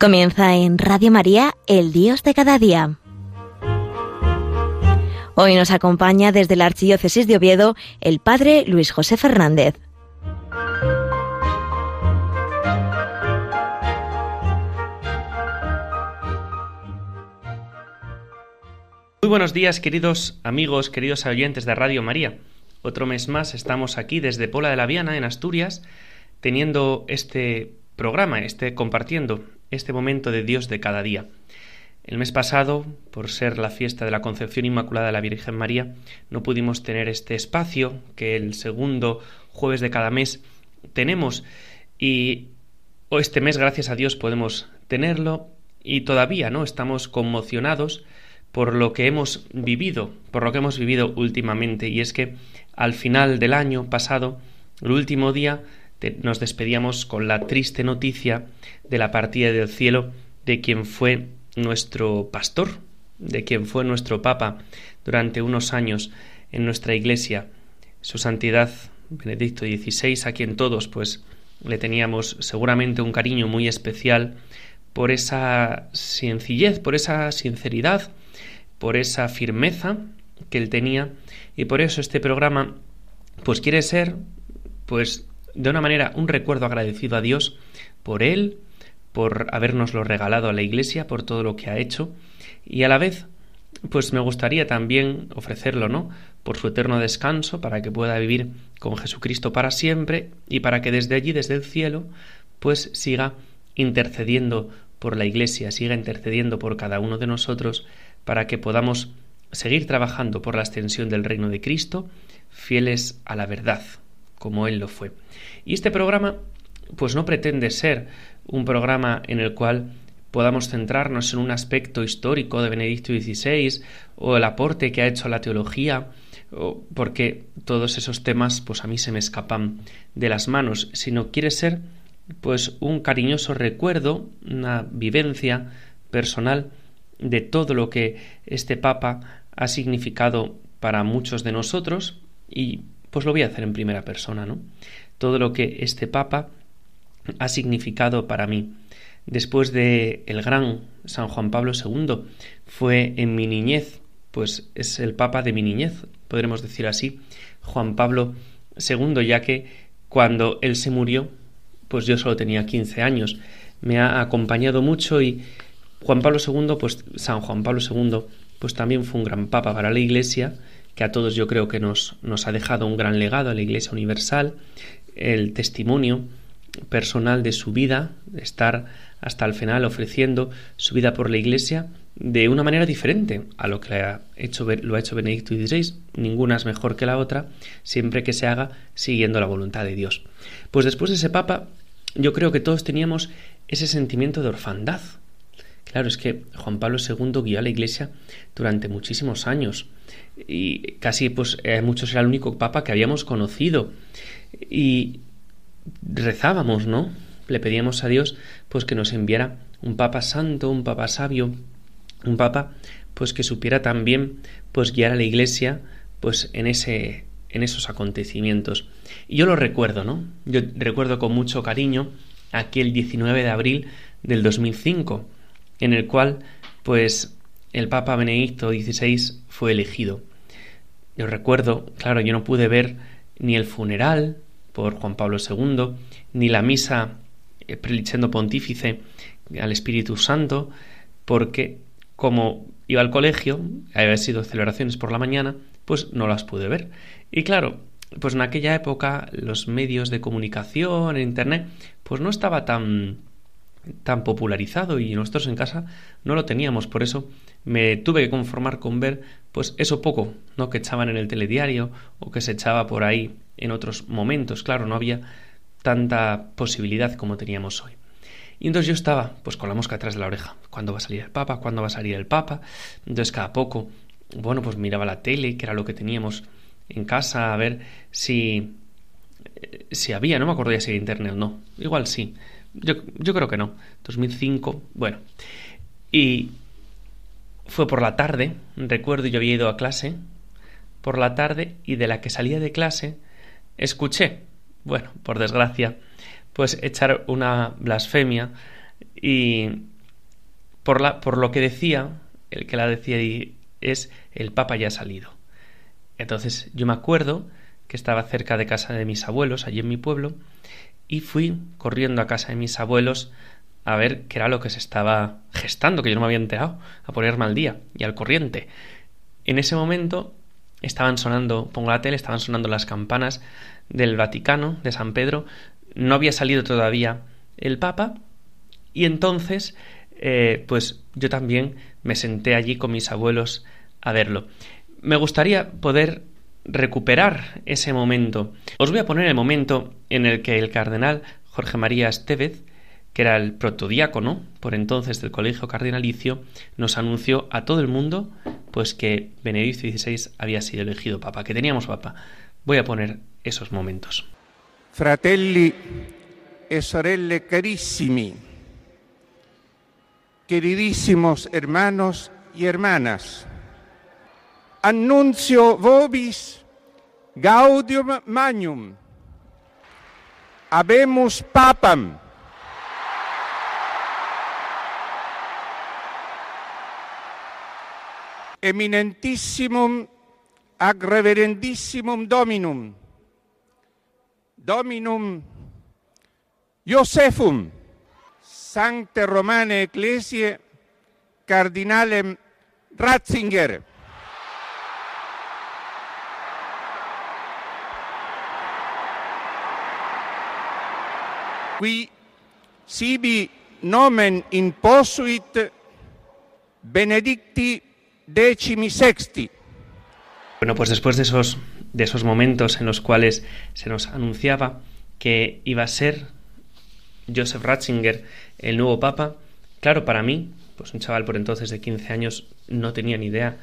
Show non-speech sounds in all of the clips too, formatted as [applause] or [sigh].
Comienza en Radio María, el Dios de cada día. Hoy nos acompaña desde la Archidiócesis de Oviedo el Padre Luis José Fernández. Muy buenos días, queridos amigos, queridos oyentes de Radio María. Otro mes más estamos aquí desde Pola de la Viana, en Asturias, teniendo este programa, este compartiendo este momento de Dios de cada día. El mes pasado, por ser la fiesta de la Concepción Inmaculada de la Virgen María, no pudimos tener este espacio que el segundo jueves de cada mes tenemos. Y este mes, gracias a Dios, podemos tenerlo. Y todavía no estamos conmocionados por lo que hemos vivido, por lo que hemos vivido últimamente. Y es que al final del año pasado, el último día, nos despedíamos con la triste noticia de la partida del cielo de quien fue nuestro pastor, de quien fue nuestro papa durante unos años en nuestra iglesia, su santidad Benedicto XVI, a quien todos pues le teníamos seguramente un cariño muy especial por esa sencillez, por esa sinceridad, por esa firmeza que él tenía. Y por eso este programa pues quiere ser pues de una manera un recuerdo agradecido a Dios por Él, por habernoslo regalado a la Iglesia, por todo lo que ha hecho, y a la vez, pues me gustaría también ofrecerlo, ¿no? Por su eterno descanso, para que pueda vivir con Jesucristo para siempre, y para que desde allí, desde el cielo, pues siga intercediendo por la Iglesia, siga intercediendo por cada uno de nosotros, para que podamos seguir trabajando por la extensión del reino de Cristo, fieles a la verdad, como Él lo fue. Y este programa, pues no pretende ser un programa en el cual podamos centrarnos en un aspecto histórico de Benedicto XVI o el aporte que ha hecho a la teología, porque todos esos temas pues a mí se me escapan de las manos, sino quiere ser pues un cariñoso recuerdo, una vivencia personal de todo lo que este Papa ha significado para muchos de nosotros y pues lo voy a hacer en primera persona, ¿no? Todo lo que este Papa ha significado para mí. Después de el gran San Juan Pablo II, fue en mi niñez, pues es el Papa de mi niñez, podremos decir así, Juan Pablo II, ya que cuando él se murió, pues yo solo tenía 15 años. Me ha acompañado mucho y Juan Pablo II, pues San Juan Pablo II, pues también fue un gran papa para la Iglesia que a todos yo creo que nos, nos ha dejado un gran legado a la Iglesia Universal, el testimonio personal de su vida, estar hasta el final ofreciendo su vida por la Iglesia de una manera diferente a lo que ha hecho, lo ha hecho Benedicto XVI. Ninguna es mejor que la otra, siempre que se haga siguiendo la voluntad de Dios. Pues después de ese Papa, yo creo que todos teníamos ese sentimiento de orfandad. Claro, es que Juan Pablo II guió a la Iglesia durante muchísimos años y casi pues eh, muchos era el único papa que habíamos conocido y rezábamos, ¿no? Le pedíamos a Dios pues que nos enviara un papa santo, un papa sabio, un papa pues que supiera también pues guiar a la iglesia pues en ese en esos acontecimientos. Y yo lo recuerdo, ¿no? Yo recuerdo con mucho cariño aquel 19 de abril del 2005 en el cual pues el Papa Benedicto XVI fue elegido. Yo recuerdo, claro, yo no pude ver ni el funeral por Juan Pablo II, ni la misa eh, pontífice al Espíritu Santo, porque como iba al colegio, había sido celebraciones por la mañana, pues no las pude ver. Y claro, pues en aquella época los medios de comunicación, internet, pues no estaba tan tan popularizado y nosotros en casa no lo teníamos, por eso me tuve que conformar con ver pues eso poco, ¿no? que echaban en el telediario o que se echaba por ahí en otros momentos, claro, no había tanta posibilidad como teníamos hoy. Y entonces yo estaba pues con la mosca atrás de la oreja, ¿cuándo va a salir el Papa? ¿Cuándo va a salir el Papa? Entonces cada poco, bueno, pues miraba la tele, que era lo que teníamos en casa, a ver si eh, si había, no me acuerdo ya si era internet o no, igual sí, yo, yo creo que no. 2005, bueno. Y fue por la tarde, recuerdo yo había ido a clase, por la tarde y de la que salía de clase escuché, bueno, por desgracia, pues echar una blasfemia y por, la, por lo que decía, el que la decía es el Papa ya ha salido. Entonces yo me acuerdo que estaba cerca de casa de mis abuelos, allí en mi pueblo, y fui corriendo a casa de mis abuelos a ver qué era lo que se estaba gestando, que yo no me había enterado, a ponerme al día y al corriente. En ese momento estaban sonando, pongo la tele, estaban sonando las campanas del Vaticano, de San Pedro, no había salido todavía el Papa, y entonces, eh, pues yo también me senté allí con mis abuelos a verlo. Me gustaría poder recuperar ese momento. Os voy a poner el momento en el que el cardenal Jorge María Estevez, que era el protodiácono por entonces del Colegio Cardinalicio, nos anunció a todo el mundo pues que Benedicto XVI había sido elegido papa, que teníamos papa. Voy a poner esos momentos. Fratelli e sorelle carissimi, queridísimos hermanos y hermanas, annuncio vobis gaudium magnum, Habemus papam. Eminentissimum ag reverendissimum Dominum. Dominum Josephum, Sancte Romane Ecclesiae Cardinalem Ratzinger. Qui sibi nomen imposuit benedicti decimi sexti. Bueno, pues después de esos, de esos momentos en los cuales se nos anunciaba que iba a ser Joseph Ratzinger el nuevo papa, claro, para mí, pues un chaval por entonces de 15 años, no tenía ni idea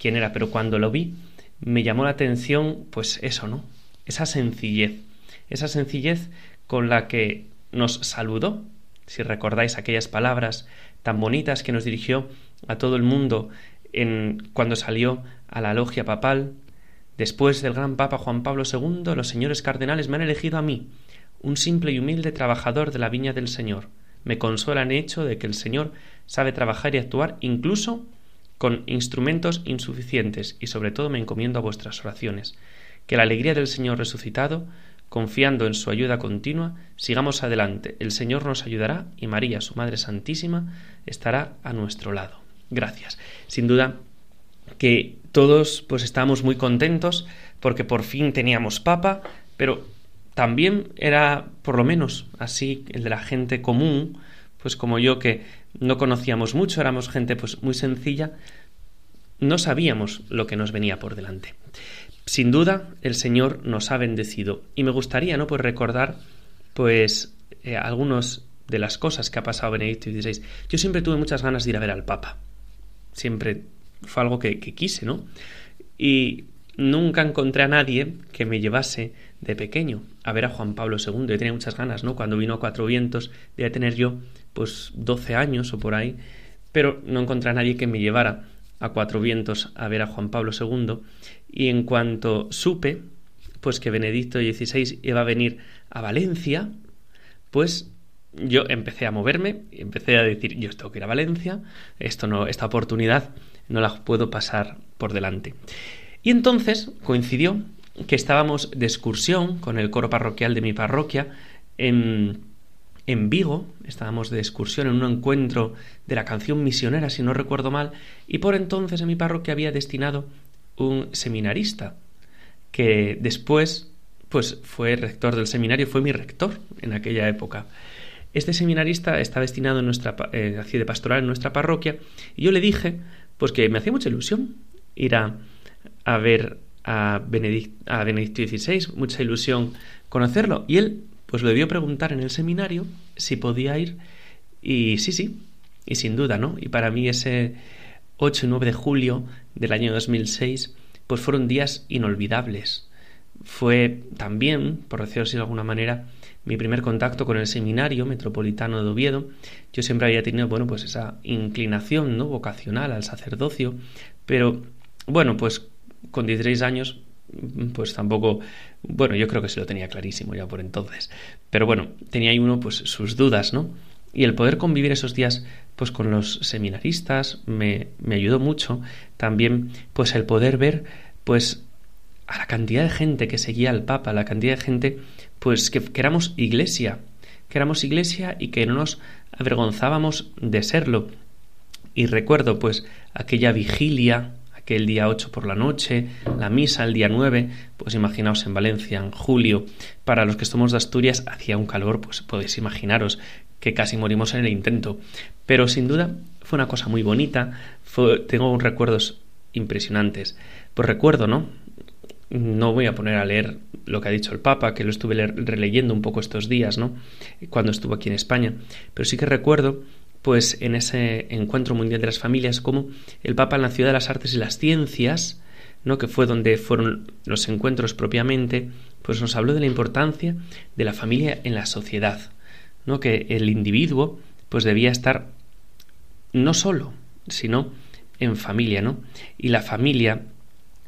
quién era, pero cuando lo vi, me llamó la atención, pues eso, ¿no? Esa sencillez, esa sencillez con la que nos saludó, si recordáis aquellas palabras tan bonitas que nos dirigió a todo el mundo en, cuando salió a la logia papal. Después del gran Papa Juan Pablo II, los señores cardenales me han elegido a mí, un simple y humilde trabajador de la viña del Señor. Me consuela el hecho de que el Señor sabe trabajar y actuar incluso con instrumentos insuficientes y sobre todo me encomiendo a vuestras oraciones. Que la alegría del Señor resucitado Confiando en su ayuda continua, sigamos adelante. El Señor nos ayudará y María, su Madre Santísima, estará a nuestro lado. Gracias. Sin duda que todos pues estábamos muy contentos porque por fin teníamos papa, pero también era por lo menos así el de la gente común, pues como yo que no conocíamos mucho, éramos gente pues muy sencilla, no sabíamos lo que nos venía por delante. Sin duda, el Señor nos ha bendecido y me gustaría, ¿no? Pues recordar, pues, eh, algunas de las cosas que ha pasado Benedicto XVI. Yo siempre tuve muchas ganas de ir a ver al Papa. Siempre fue algo que, quise, ¿no? Y nunca encontré a nadie que me llevase de pequeño a ver a Juan Pablo II. Yo tenía muchas ganas, ¿no? Cuando vino a Cuatro Vientos, debía tener yo, pues, 12 años o por ahí, pero no encontré a nadie que me llevara a Cuatro Vientos a ver a Juan Pablo II y en cuanto supe pues que Benedicto XVI iba a venir a Valencia, pues yo empecé a moverme y empecé a decir, yo tengo que ir a Valencia, esto no, esta oportunidad no la puedo pasar por delante. Y entonces coincidió que estábamos de excursión con el coro parroquial de mi parroquia en en Vigo, estábamos de excursión en un encuentro de la canción misionera, si no recuerdo mal, y por entonces en mi parroquia había destinado un seminarista, que después pues fue rector del seminario, fue mi rector en aquella época. Este seminarista está destinado en nuestra eh, de pastoral en nuestra parroquia y yo le dije pues que me hacía mucha ilusión ir a, ver a, a Benedicto XVI, mucha ilusión conocerlo y él pues lo debió preguntar en el seminario si podía ir y sí, sí, y sin duda, ¿no? Y para mí ese 8 y 9 de julio del año 2006 pues fueron días inolvidables. Fue también, por decirlo así de alguna manera, mi primer contacto con el seminario metropolitano de Oviedo. Yo siempre había tenido, bueno, pues esa inclinación, ¿no? vocacional al sacerdocio, pero bueno, pues con 16 años pues tampoco, bueno, yo creo que se lo tenía clarísimo ya por entonces. Pero bueno, tenía ahí uno pues sus dudas, ¿no? y el poder convivir esos días pues con los seminaristas me, me ayudó mucho también pues el poder ver pues a la cantidad de gente que seguía al Papa, la cantidad de gente pues que, que éramos iglesia, que éramos iglesia y que no nos avergonzábamos de serlo. Y recuerdo pues aquella vigilia, aquel día 8 por la noche, la misa el día 9, pues imaginaos en Valencia en julio, para los que somos de Asturias hacía un calor, pues podéis imaginaros que casi morimos en el intento. Pero sin duda fue una cosa muy bonita, tengo recuerdos impresionantes. Pues recuerdo, ¿no? No voy a poner a leer lo que ha dicho el Papa, que lo estuve releyendo un poco estos días, ¿no? Cuando estuvo aquí en España. Pero sí que recuerdo, pues, en ese encuentro mundial de las familias, como el Papa en la ciudad de las artes y las ciencias, ¿no? Que fue donde fueron los encuentros propiamente, pues nos habló de la importancia de la familia en la sociedad, ¿no? Que el individuo, pues, debía estar no solo, sino en familia, ¿no? Y la familia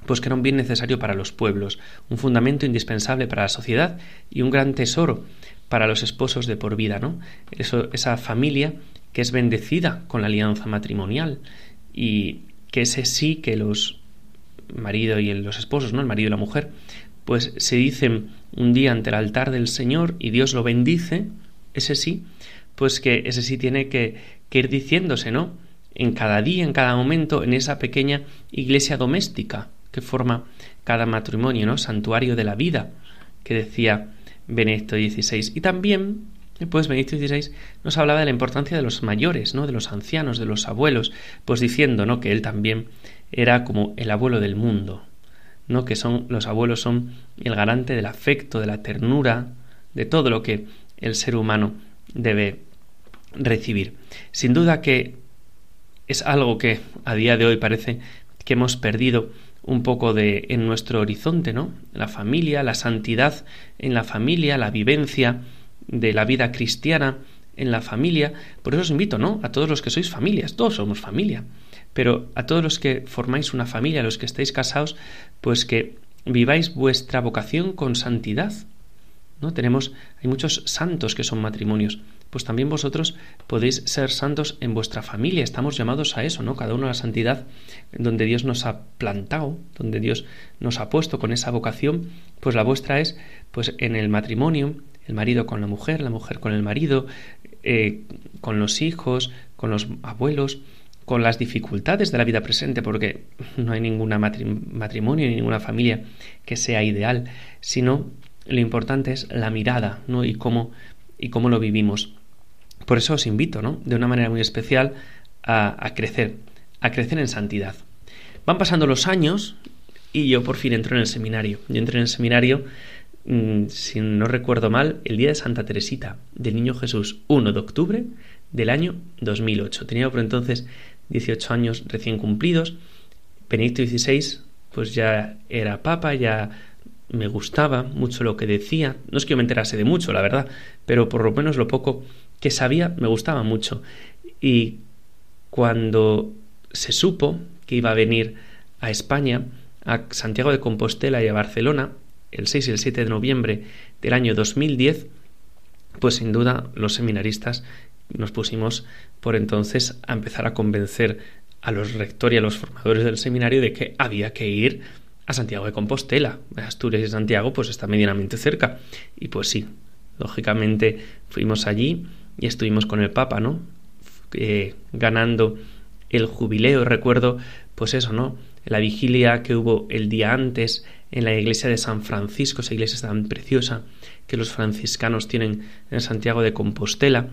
pues que era un bien necesario para los pueblos, un fundamento indispensable para la sociedad y un gran tesoro para los esposos de por vida, ¿no? Eso, esa familia que es bendecida con la alianza matrimonial y que ese sí que los marido y los esposos, ¿no? El marido y la mujer, pues se dicen un día ante el altar del Señor y Dios lo bendice, ese sí, pues que ese sí tiene que, ir diciéndose, ¿no? En cada día, en cada momento, en esa pequeña iglesia doméstica, que forma cada matrimonio, ¿no? Santuario de la vida, que decía Benedicto XVI. Y también, pues Benedicto XVI nos hablaba de la importancia de los mayores, ¿no? De los ancianos, de los abuelos, pues diciendo, ¿no? Que él también era como el abuelo del mundo, ¿no? Que son los abuelos son el garante del afecto, de la ternura, de todo lo que el ser humano debe recibir. Sin duda que es algo que a día de hoy parece que hemos perdido un poco de en nuestro horizonte, ¿no? La familia, la santidad en la familia, la vivencia de la vida cristiana en la familia. Por eso os invito, ¿no? A todos los que sois familias, todos somos familia, pero a todos los que formáis una familia, los que estáis casados, pues que viváis vuestra vocación con santidad. ¿No? Tenemos hay muchos santos que son matrimonios pues también vosotros podéis ser santos en vuestra familia. Estamos llamados a eso, ¿no? Cada uno a la santidad donde Dios nos ha plantado, donde Dios nos ha puesto con esa vocación, pues la vuestra es pues en el matrimonio, el marido con la mujer, la mujer con el marido, eh, con los hijos, con los abuelos, con las dificultades de la vida presente, porque no hay ningún matrimonio ni ninguna familia que sea ideal, sino lo importante es la mirada, ¿no? Y cómo, y cómo lo vivimos. Por eso os invito, ¿no? De una manera muy especial a, crecer, a crecer en santidad. Van pasando los años y yo por fin entro en el seminario. Yo entré en el seminario, mm, si no recuerdo mal, el día de Santa Teresita, del Niño Jesús, 1 de octubre del año 2008. Tenía por entonces 18 años recién cumplidos. Benedicto XVI, pues ya era papa, ya me gustaba mucho lo que decía. No es que yo me enterase de mucho, la verdad, pero por lo menos lo poco que sabía me gustaba mucho. Y cuando se supo que iba a venir a España, a Santiago de Compostela y a Barcelona, el 6 y el 7 de noviembre del año 2010, pues sin duda los seminaristas nos pusimos por entonces a empezar a convencer a los rectores y a los formadores del seminario de que había que ir a Santiago de Compostela. Asturias y Santiago pues está medianamente cerca. Y pues sí, lógicamente fuimos allí y estuvimos con el Papa, ¿no? Eh, ganando el jubileo. Recuerdo, pues eso, ¿no? La vigilia que hubo el día antes en la iglesia de San Francisco, esa iglesia tan preciosa que los franciscanos tienen en Santiago de Compostela.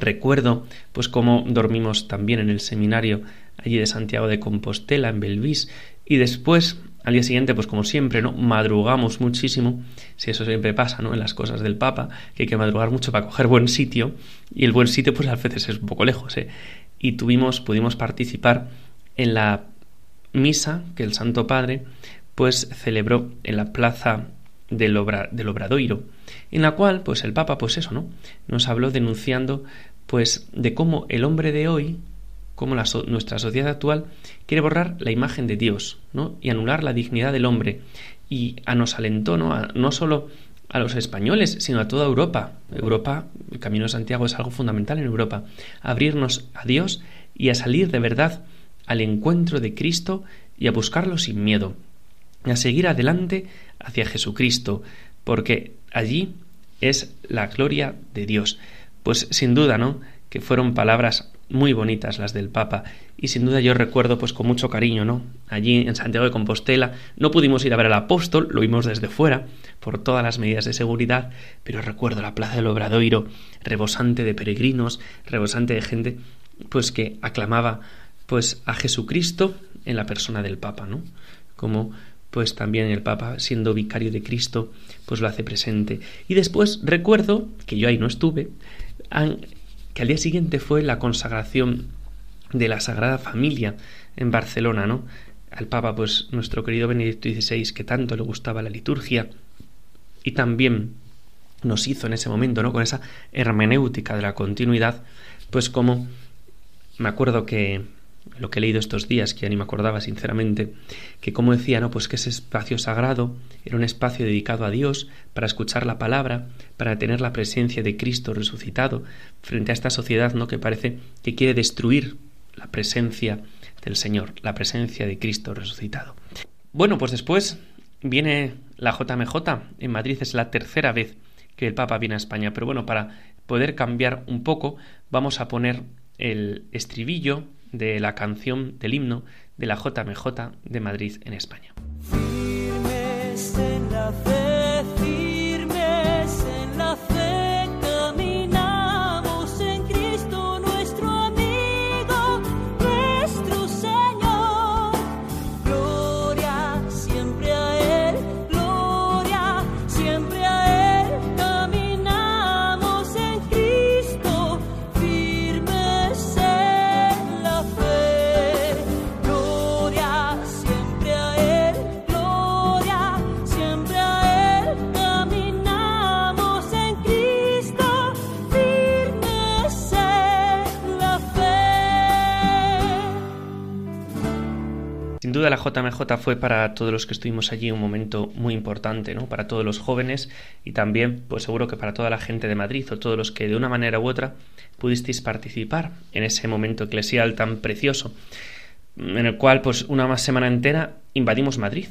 Recuerdo, pues, cómo dormimos también en el seminario allí de Santiago de Compostela, en Belvis, y después al día siguiente, pues como siempre, ¿no? Madrugamos muchísimo, si eso siempre pasa, ¿no? En las cosas del Papa, que hay que madrugar mucho para coger buen sitio, y el buen sitio, pues a veces es un poco lejos, ¿eh? Y tuvimos, pudimos participar en la misa que el Santo Padre, pues celebró en la plaza del, Obra, del Obradoiro, en la cual, pues el Papa, pues eso, ¿no? Nos habló denunciando, pues, de cómo el hombre de hoy, cómo nuestra sociedad actual quiere borrar la imagen de Dios ¿no? y anular la dignidad del hombre. Y a nos alentó ¿no? A no solo a los españoles, sino a toda Europa. Europa, el Camino de Santiago es algo fundamental en Europa. Abrirnos a Dios y a salir de verdad al encuentro de Cristo y a buscarlo sin miedo. A seguir adelante hacia Jesucristo, porque allí es la gloria de Dios. Pues sin duda, ¿no? Que fueron palabras muy bonitas las del Papa y sin duda yo recuerdo pues con mucho cariño, ¿no? Allí en Santiago de Compostela no pudimos ir a ver al apóstol, lo vimos desde fuera por todas las medidas de seguridad, pero recuerdo la plaza del Obradoiro rebosante de peregrinos, rebosante de gente pues que aclamaba pues a Jesucristo en la persona del Papa, ¿no? Como pues también el Papa, siendo vicario de Cristo, pues lo hace presente. Y después recuerdo, que yo ahí no estuve, que al día siguiente fue la consagración de la Sagrada Familia en Barcelona, ¿no? Al Papa, pues nuestro querido Benedicto XVI, que tanto le gustaba la liturgia, y también nos hizo en ese momento, ¿no? Con esa hermenéutica de la continuidad, pues como me acuerdo que lo que he leído estos días, que ya ni me acordaba sinceramente, que como decía, ¿no? Pues que ese espacio sagrado era un espacio dedicado a Dios para escuchar la palabra, para tener la presencia de Cristo resucitado frente a esta sociedad, ¿no? Que parece que quiere destruir la presencia del Señor, la presencia de Cristo resucitado. Bueno, pues después viene la JMJ. En Madrid es la tercera vez que el Papa viene a España. Pero bueno, para poder cambiar un poco, vamos a poner el estribillo de la canción del himno de la JMJ de Madrid en España. Duda la JMJ fue para todos los que estuvimos allí un momento muy importante, ¿no? Para todos los jóvenes y también, pues seguro que para toda la gente de Madrid o todos los que de una manera u otra pudisteis participar en ese momento eclesial tan precioso, en el cual, pues una más semana entera invadimos Madrid.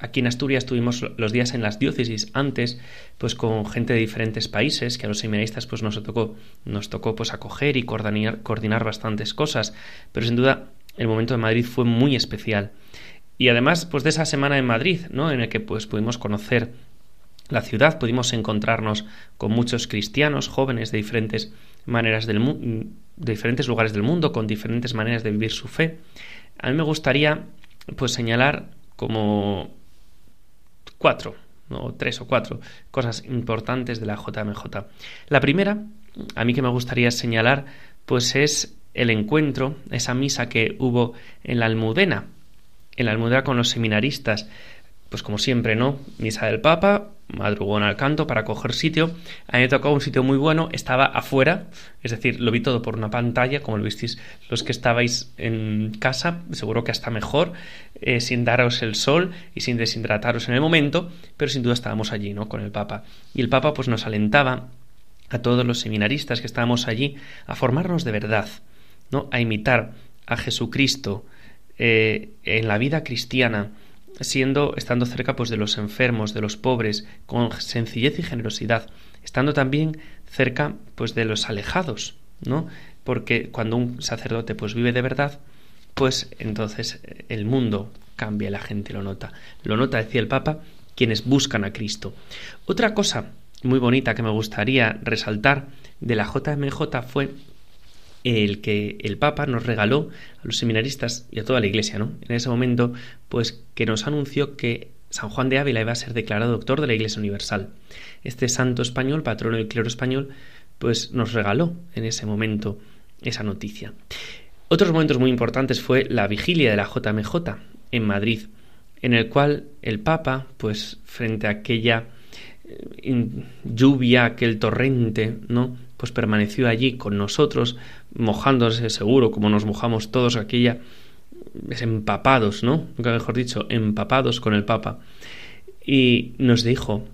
Aquí en Asturias tuvimos los días en las diócesis antes, pues con gente de diferentes países, que a los seminaristas pues nos tocó, nos tocó pues acoger y coordinar, coordinar bastantes cosas, pero sin duda el momento de Madrid fue muy especial. Y además, pues de esa semana en Madrid, ¿no? En el que pues pudimos conocer la ciudad, pudimos encontrarnos con muchos cristianos jóvenes de diferentes maneras del de diferentes lugares del mundo, con diferentes maneras de vivir su fe. A mí me gustaría pues señalar como cuatro, o tres o cuatro cosas importantes de la JMJ. La primera, a mí que me gustaría señalar, pues es el encuentro, esa misa que hubo en la Almudena, en la Almudena con los seminaristas, pues como siempre, ¿no? Misa del Papa, madrugón al canto para coger sitio. A mí me tocó un sitio muy bueno, estaba afuera, es decir, lo vi todo por una pantalla, como lo visteis los que estabais en casa, seguro que hasta mejor, eh, sin daros el sol y sin deshidrataros en el momento, pero sin duda estábamos allí, ¿no? Con el Papa. Y el Papa pues nos alentaba a todos los seminaristas que estábamos allí a formarnos de verdad, ¿no? a imitar a Jesucristo eh, en la vida cristiana, siendo, estando cerca pues, de los enfermos, de los pobres, con sencillez y generosidad, estando también cerca pues, de los alejados, ¿no? Porque cuando un sacerdote pues, vive de verdad, pues entonces eh, el mundo cambia, la gente lo nota. Lo nota, decía el Papa, quienes buscan a Cristo. Otra cosa muy bonita que me gustaría resaltar de la JMJ fue el que el Papa nos regaló a los seminaristas y a toda la Iglesia, ¿no? En ese momento, pues que nos anunció que San Juan de Ávila iba a ser declarado doctor de la Iglesia Universal. Este santo español, patrono del clero español, pues nos regaló en ese momento esa noticia. Otros momentos muy importantes fue la vigilia de la JMJ en Madrid, en el cual el Papa, pues frente a aquella eh, lluvia, aquel torrente, ¿no? pues permaneció allí con nosotros, mojándose seguro, como nos mojamos todos aquella, empapados, ¿no? Nunca mejor dicho, empapados con el Papa. Y nos dijo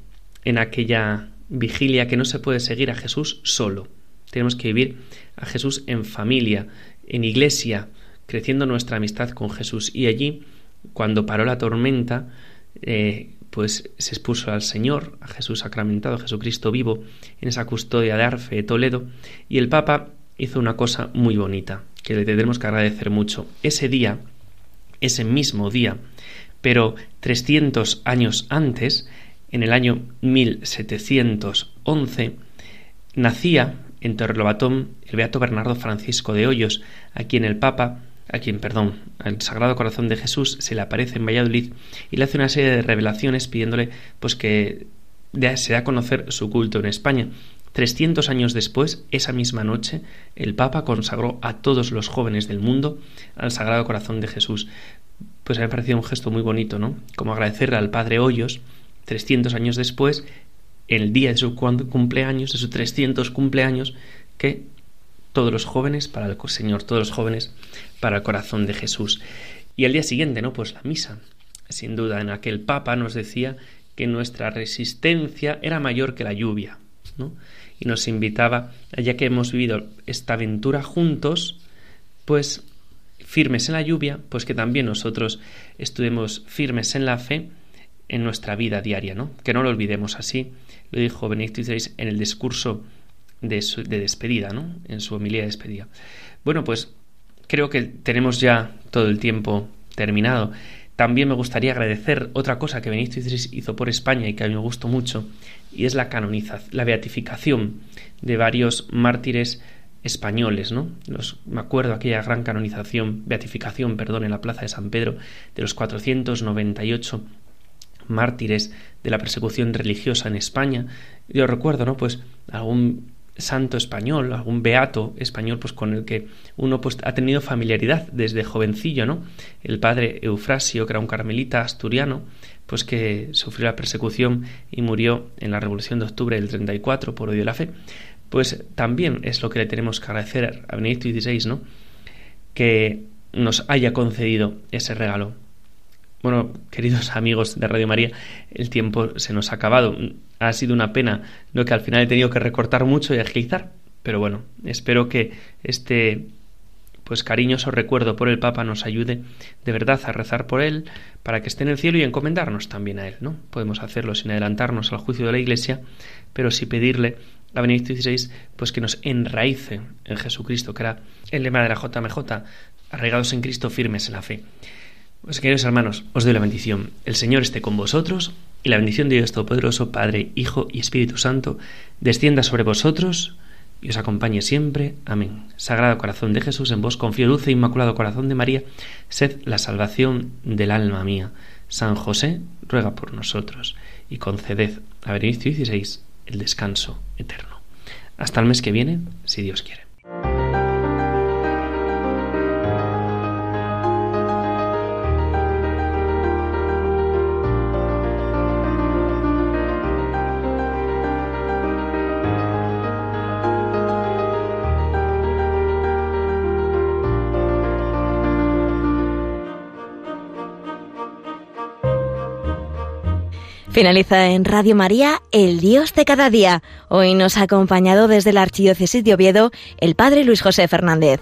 en aquella vigilia que no se puede seguir a Jesús solo. Tenemos que vivir a Jesús en familia, en iglesia, creciendo nuestra amistad con Jesús. Y allí, cuando paró la tormenta, eh, pues se expuso al Señor, a Jesús sacramentado, a Jesucristo vivo, en esa custodia de Arfe de Toledo, y el Papa hizo una cosa muy bonita, que le tenemos que agradecer mucho. Ese día, ese mismo día, pero 300 años antes, en el año 1711, nacía en Torrelobatón el beato Bernardo Francisco de Hoyos, a quien el Papa, a quien, perdón, al Sagrado Corazón de Jesús se le aparece en Valladolid y le hace una serie de revelaciones pidiéndole pues que se dé a conocer su culto en España. 300 años después, esa misma noche, el Papa consagró a todos los jóvenes del mundo al Sagrado Corazón de Jesús. Pues me ha parecido un gesto muy bonito, ¿no? Como agradecerle al Padre Hoyos, 300 años después, el día de su cumpleaños, de sus 300 cumpleaños, que todos los jóvenes para el Señor, todos los jóvenes para el corazón de Jesús. Y el día siguiente, ¿no? Pues la misa. Sin duda, en aquel Papa nos decía que nuestra resistencia era mayor que la lluvia, Y nos invitaba, ya que hemos vivido esta aventura juntos, pues firmes en la lluvia, pues que también nosotros estuvimos firmes en la fe en nuestra vida diaria, ¿no? Que no lo olvidemos así. Lo dijo Benedicto XVI en el discurso de, despedida, ¿no? En su homilía de despedida. Bueno, pues creo que tenemos ya todo el tiempo terminado. También me gustaría agradecer otra cosa que Benedicto XVI hizo por España y que a mí me gustó mucho, y es la canonización, la beatificación de varios mártires españoles, ¿no? Los, me acuerdo aquella gran canonización, beatificación, perdón, en la plaza de San Pedro, de los 498 mártires de la persecución religiosa en España. Yo recuerdo, ¿no? Pues algún santo español, algún beato español, pues con el que uno pues ha tenido familiaridad desde jovencillo, ¿no? El padre Eufrasio, que era un carmelita asturiano, pues que sufrió la persecución y murió en la Revolución de Octubre del 34 por odio de la fe pues también es lo que le tenemos que agradecer a Benedicto XVI, ¿no? Que nos haya concedido ese regalo. Bueno, queridos [laughs] amigos de Radio María, el tiempo se nos ha acabado. Ha sido una pena, ¿no? Que al final he tenido que recortar mucho y agilizar. Pero bueno, espero que este pues cariñoso recuerdo por el Papa nos ayude de verdad a rezar por él, para que esté en el cielo y encomendarnos también a él, ¿no? Podemos hacerlo sin adelantarnos al juicio de la Iglesia, pero sí pedirle a Benedicto XVI, pues que nos enraice en Jesucristo, que era el lema de la JMJ, arraigados en Cristo, firmes en la fe. Pues queridos hermanos, os doy la bendición. El Señor esté con vosotros y la bendición de Dios Todopoderoso, Padre, Hijo y Espíritu Santo, descienda sobre vosotros y os acompañe siempre. Amén. Sagrado Corazón de Jesús, en vos confío, dulce inmaculado Corazón de María, sed la salvación del alma mía. San José, ruega por nosotros y conceded a Benedicto XVI el descanso eterno. Hasta el mes que viene, si Dios quiere. Finaliza en Radio María El Dios de cada día. Hoy nos ha acompañado desde la Archidiócesis de Oviedo el Padre Luis José Fernández.